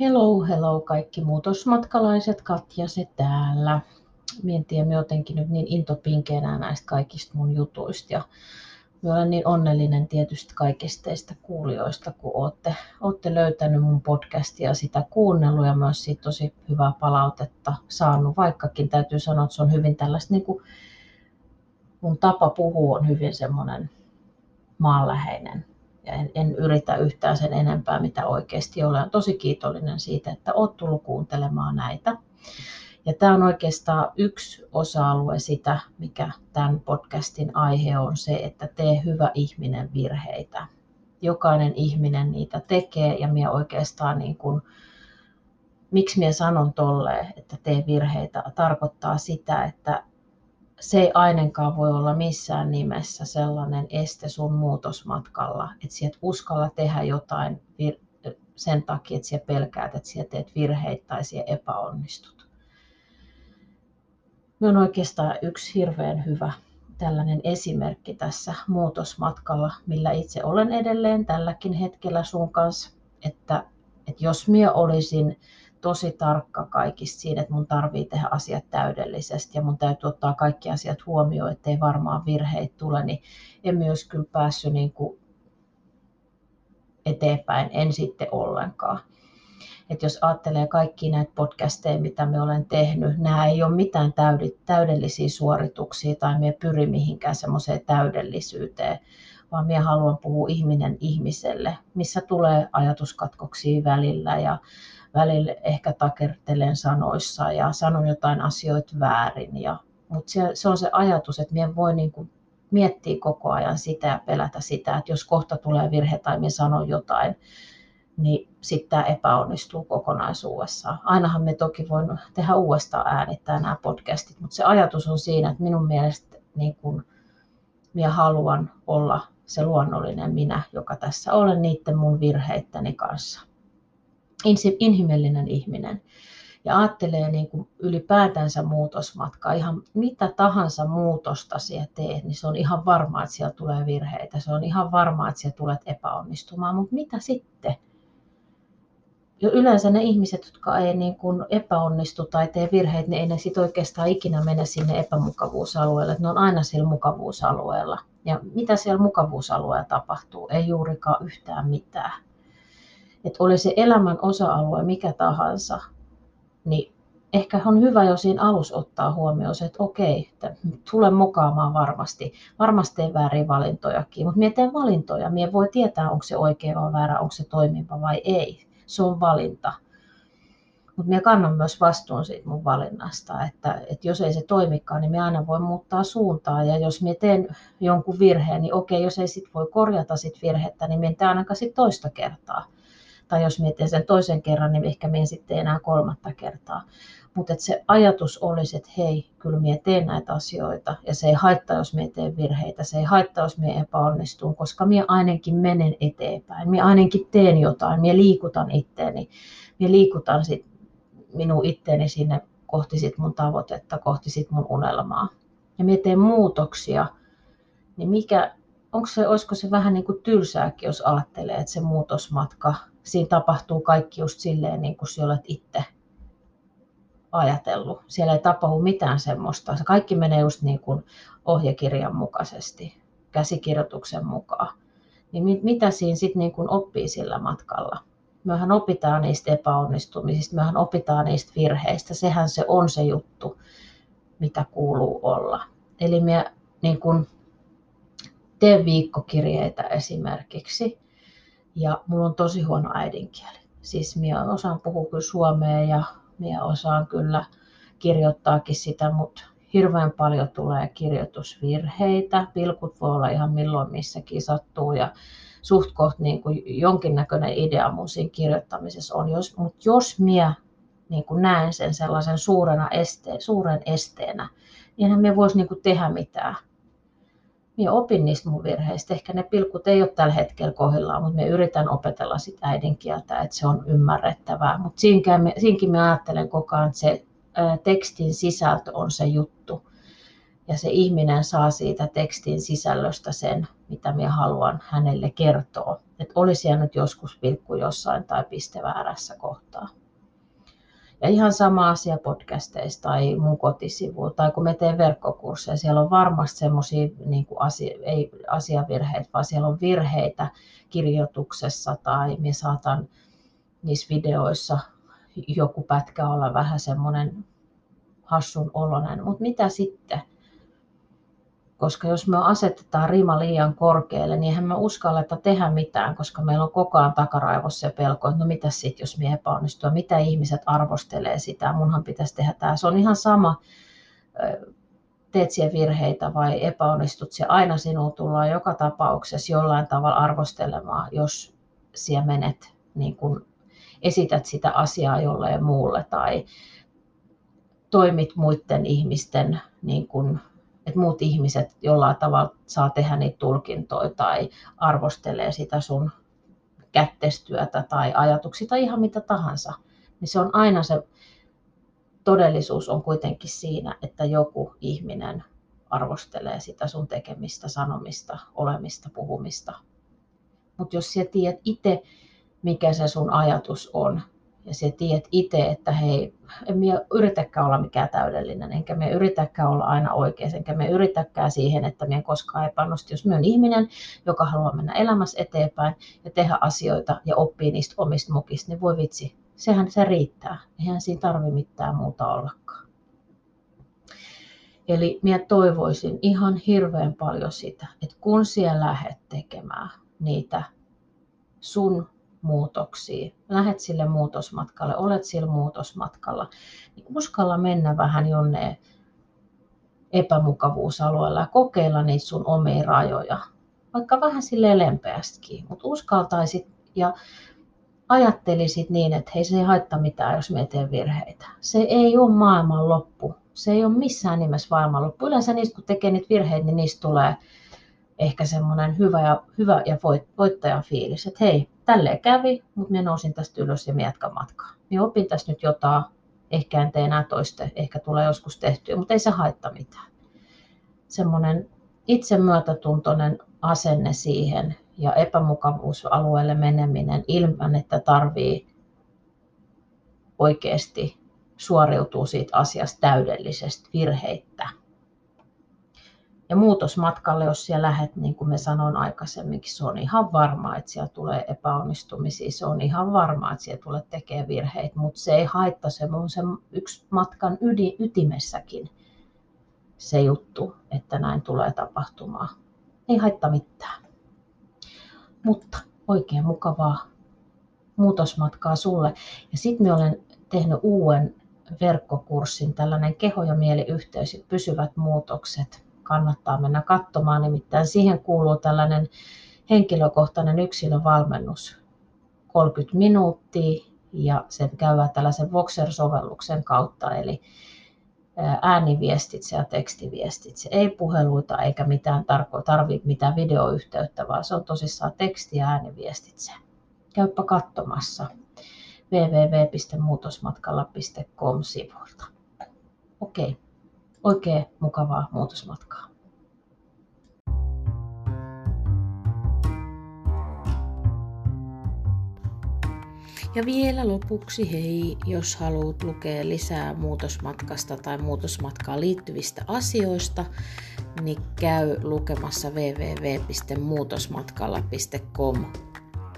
Hello, hello kaikki muutosmatkalaiset, Katja se täällä. Mie en tiedä, jotenkin nyt niin intopinkeenä näistä kaikista mun jutuista. Ja Mä olen niin onnellinen tietysti kaikista teistä kuulijoista, kun olette, olette löytänyt mun podcastia ja sitä kuunnellut. Ja myös siitä tosi hyvää palautetta saanut, vaikkakin täytyy sanoa, että se on hyvin tällaista, niin kuin mun tapa puhua on hyvin semmoinen maanläheinen ja en, en yritä yhtään sen enempää, mitä oikeasti olen. Tosi kiitollinen siitä, että olet tullut kuuntelemaan näitä. Ja tämä on oikeastaan yksi osa-alue sitä, mikä tämän podcastin aihe on se, että tee hyvä ihminen virheitä. Jokainen ihminen niitä tekee ja minä oikeastaan niin kuin, miksi minä sanon tolleen, että tee virheitä, tarkoittaa sitä, että se ei ainakaan voi olla missään nimessä sellainen este sun muutosmatkalla, että sä et uskalla tehdä jotain sen takia, että sä pelkäät, että sä teet virheitä tai sä epäonnistut. Me on oikeastaan yksi hirveän hyvä tällainen esimerkki tässä muutosmatkalla, millä itse olen edelleen tälläkin hetkellä sun kanssa, että, että jos minä olisin tosi tarkka kaikista siinä, että mun tarvii tehdä asiat täydellisesti ja mun täytyy ottaa kaikki asiat huomioon, ettei varmaan virheitä tule, niin en myös kyllä päässyt niin kuin eteenpäin, en sitten ollenkaan. Et jos ajattelee kaikki näitä podcasteja, mitä me olen tehnyt, nämä ei ole mitään täydellisiä suorituksia tai me pyri mihinkään semmoiseen täydellisyyteen, vaan minä haluan puhua ihminen ihmiselle, missä tulee ajatuskatkoksia välillä ja välillä ehkä takertelen sanoissa ja sanon jotain asioita väärin. Ja, mutta se, se on se ajatus, että minä voi niin kuin miettiä koko ajan sitä ja pelätä sitä, että jos kohta tulee virhe tai minä sanon jotain, niin sitten tämä epäonnistuu kokonaisuudessaan. Ainahan me toki voin tehdä uudestaan äänittää nämä podcastit, mutta se ajatus on siinä, että minun mielestä niin kun minä haluan olla se luonnollinen minä, joka tässä olen niiden mun virheittäni kanssa inhimillinen ihminen ja ajattelee niin kuin ylipäätänsä muutosmatkaa, ihan mitä tahansa muutosta siellä teet, niin se on ihan varmaa, että siellä tulee virheitä, se on ihan varmaa, että siellä tulet epäonnistumaan, mutta mitä sitten? Jo yleensä ne ihmiset, jotka ei niin kuin epäonnistu tai tee virheitä, niin ei ne sit oikeastaan ikinä mene sinne epämukavuusalueelle, ne on aina siellä mukavuusalueella. Ja mitä siellä mukavuusalueella tapahtuu? Ei juurikaan yhtään mitään että oli se elämän osa-alue mikä tahansa, niin ehkä on hyvä jo siinä alussa ottaa huomioon se, että okei, että tulen mukaamaan varmasti. Varmasti teen väärin valintojakin, mutta minä teen valintoja. Minä voi tietää, onko se oikea vai väärä, onko se toimiva vai ei. Se on valinta. Mutta minä kannan myös vastuun siitä mun valinnasta, että, että jos ei se toimikaan, niin minä aina voi muuttaa suuntaa. Ja jos minä teen jonkun virheen, niin okei, jos ei sit voi korjata sit virhettä, niin minä en ainakaan sit toista kertaa tai jos mietin sen toisen kerran, niin ehkä minä sitten enää kolmatta kertaa. Mutta se ajatus olisi, että hei, kyllä minä teen näitä asioita ja se ei haittaa, jos minä teen virheitä, se ei haittaa, jos minä epäonnistun, koska minä ainakin menen eteenpäin, minä ainakin teen jotain, minä liikutan itteeni, minä liikutan sit minun itteeni sinne kohti sit mun tavoitetta, kohti sit mun unelmaa. Ja minä teen muutoksia, niin mikä, onko se, olisiko se vähän niin kuin tylsääkin, jos ajattelee, että se muutosmatka siinä tapahtuu kaikki just silleen, niin kuin olet itse ajatellut. Siellä ei tapahdu mitään semmoista. Se kaikki menee just niin kuin ohjekirjan mukaisesti, käsikirjoituksen mukaan. Niin mit, mitä siinä sitten niin oppii sillä matkalla? Mehän opitaan niistä epäonnistumisista, mehän opitaan niistä virheistä. Sehän se on se juttu, mitä kuuluu olla. Eli me niin kuin, teen viikkokirjeitä esimerkiksi ja mulla on tosi huono äidinkieli. Siis minä osaan puhua kyllä suomea ja minä osaan kyllä kirjoittaakin sitä, mutta hirveän paljon tulee kirjoitusvirheitä. Pilkut voi olla ihan milloin missäkin sattuu ja suht koht niin kuin jonkinnäköinen idea mun siinä kirjoittamisessa on. Jos, mutta jos minä niin kuin näen sen sellaisen suurena este, suuren esteenä, niin enhän me voisi niin kuin tehdä mitään. Minä opin niistä mun virheistä. Ehkä ne pilkut ei ole tällä hetkellä kohdillaan, mutta me yritän opetella sitä äidinkieltä, että se on ymmärrettävää. Mutta siinkin me ajattelen koko ajan, että se tekstin sisältö on se juttu ja se ihminen saa siitä tekstin sisällöstä sen, mitä minä haluan hänelle kertoa. Että olisi jäänyt joskus pilkku jossain tai piste väärässä kohtaa. Ja ihan sama asia podcasteista tai mun kotisivuilla tai kun me teen verkkokursseja, siellä on varmasti semmoisia niin asia, ei asiavirheitä, vaan siellä on virheitä kirjoituksessa tai me saatan niissä videoissa joku pätkä olla vähän semmoinen hassun oloinen, mutta mitä sitten? Koska jos me asetetaan rima liian korkealle, niin eihän me uskalleta tehdä mitään, koska meillä on koko ajan takaraivossa se pelko, että no mitä sitten, jos me epäonnistuu, mitä ihmiset arvostelee sitä, munhan pitäisi tehdä tämä. Se on ihan sama, teet siellä virheitä vai epäonnistut se aina sinuun tullaan joka tapauksessa jollain tavalla arvostelemaan, jos siellä menet niin kun esität sitä asiaa jolleen muulle tai toimit muiden ihmisten niin kun että muut ihmiset jollain tavalla saa tehdä niitä tulkintoja tai arvostelee sitä sun kättestyötä tai ajatuksia tai ihan mitä tahansa, niin se on aina se todellisuus on kuitenkin siinä, että joku ihminen arvostelee sitä sun tekemistä, sanomista, olemista, puhumista. Mutta jos sä tiedät itse, mikä se sun ajatus on, ja sä tiedät itse, että hei, en minä yritäkään olla mikään täydellinen, enkä me yritäkään olla aina oikein, enkä me yritäkään siihen, että minä koskaan epäonnistu. Jos minä olen ihminen, joka haluaa mennä elämässä eteenpäin ja tehdä asioita ja oppii niistä omista mukista, niin voi vitsi, sehän se riittää. Eihän siinä tarvi mitään muuta ollakaan. Eli minä toivoisin ihan hirveän paljon sitä, että kun siellä lähdet tekemään niitä sun muutoksia, lähet sille muutosmatkalle, olet sillä muutosmatkalla, niin uskalla mennä vähän jonne epämukavuusalueella ja kokeilla niitä sun omia rajoja, vaikka vähän sille lempeästikin, mutta uskaltaisit ja ajattelisit niin, että hei se ei haittaa mitään, jos me teen virheitä. Se ei ole maailman loppu. Se ei ole missään nimessä maailman loppu. Yleensä niistä, kun tekee niitä virheitä, niin niistä tulee ehkä semmoinen hyvä ja, hyvä ja voittajan fiilis, että hei, tälleen kävi, mutta minä nousin tästä ylös ja minä jatkan matkaa. Minä opin tästä nyt jotain, ehkä en tee enää toista, ehkä tulee joskus tehtyä, mutta ei se haittaa mitään. Semmoinen itsemyötätuntoinen asenne siihen ja epämukavuusalueelle meneminen ilman, että tarvii oikeasti suoriutuu siitä asiasta täydellisesti virheittä ja muutosmatkalle, jos siellä lähdet, niin kuin me sanoin aikaisemminkin, se on ihan varma, että siellä tulee epäonnistumisia, se on ihan varma, että siellä tulee tekemään virheitä, mutta se ei haittaa, se on se yksi matkan ydin, ytimessäkin se juttu, että näin tulee tapahtumaan. Ei haittaa mitään. Mutta oikein mukavaa muutosmatkaa sulle. Ja sitten me olen tehnyt uuden verkkokurssin, tällainen keho- ja mieliyhteys, pysyvät muutokset – kannattaa mennä katsomaan. Nimittäin siihen kuuluu tällainen henkilökohtainen yksilövalmennus 30 minuuttia ja sen käydään tällaisen Voxer-sovelluksen kautta, eli ääniviestitse ja tekstiviestitse. Ei puheluita eikä mitään tarko- tarvitse mitään videoyhteyttä, vaan se on tosissaan teksti- ja ääniviestitse. Käyppä katsomassa www.muutosmatkalla.com sivulta. Okei. Okay oikein mukavaa muutosmatkaa. Ja vielä lopuksi hei, jos haluat lukea lisää muutosmatkasta tai muutosmatkaan liittyvistä asioista, niin käy lukemassa www.muutosmatkalla.com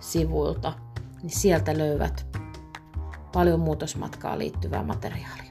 sivuilta, niin sieltä löydät paljon muutosmatkaa liittyvää materiaalia.